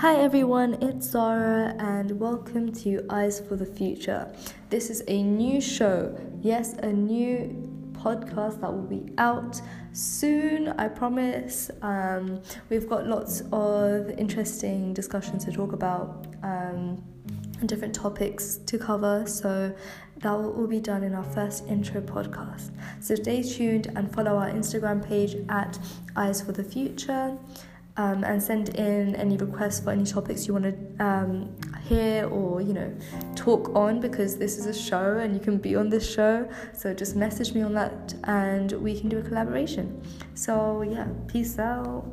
Hi everyone, it's Zara and welcome to Eyes for the Future. This is a new show, yes, a new podcast that will be out soon, I promise. Um, we've got lots of interesting discussions to talk about. Um, and different topics to cover. So that will all be done in our first intro podcast. So stay tuned and follow our Instagram page at Eyes for the Future. Um, and send in any requests for any topics you want to um, hear or you know talk on because this is a show and you can be on this show. So just message me on that and we can do a collaboration. So yeah peace out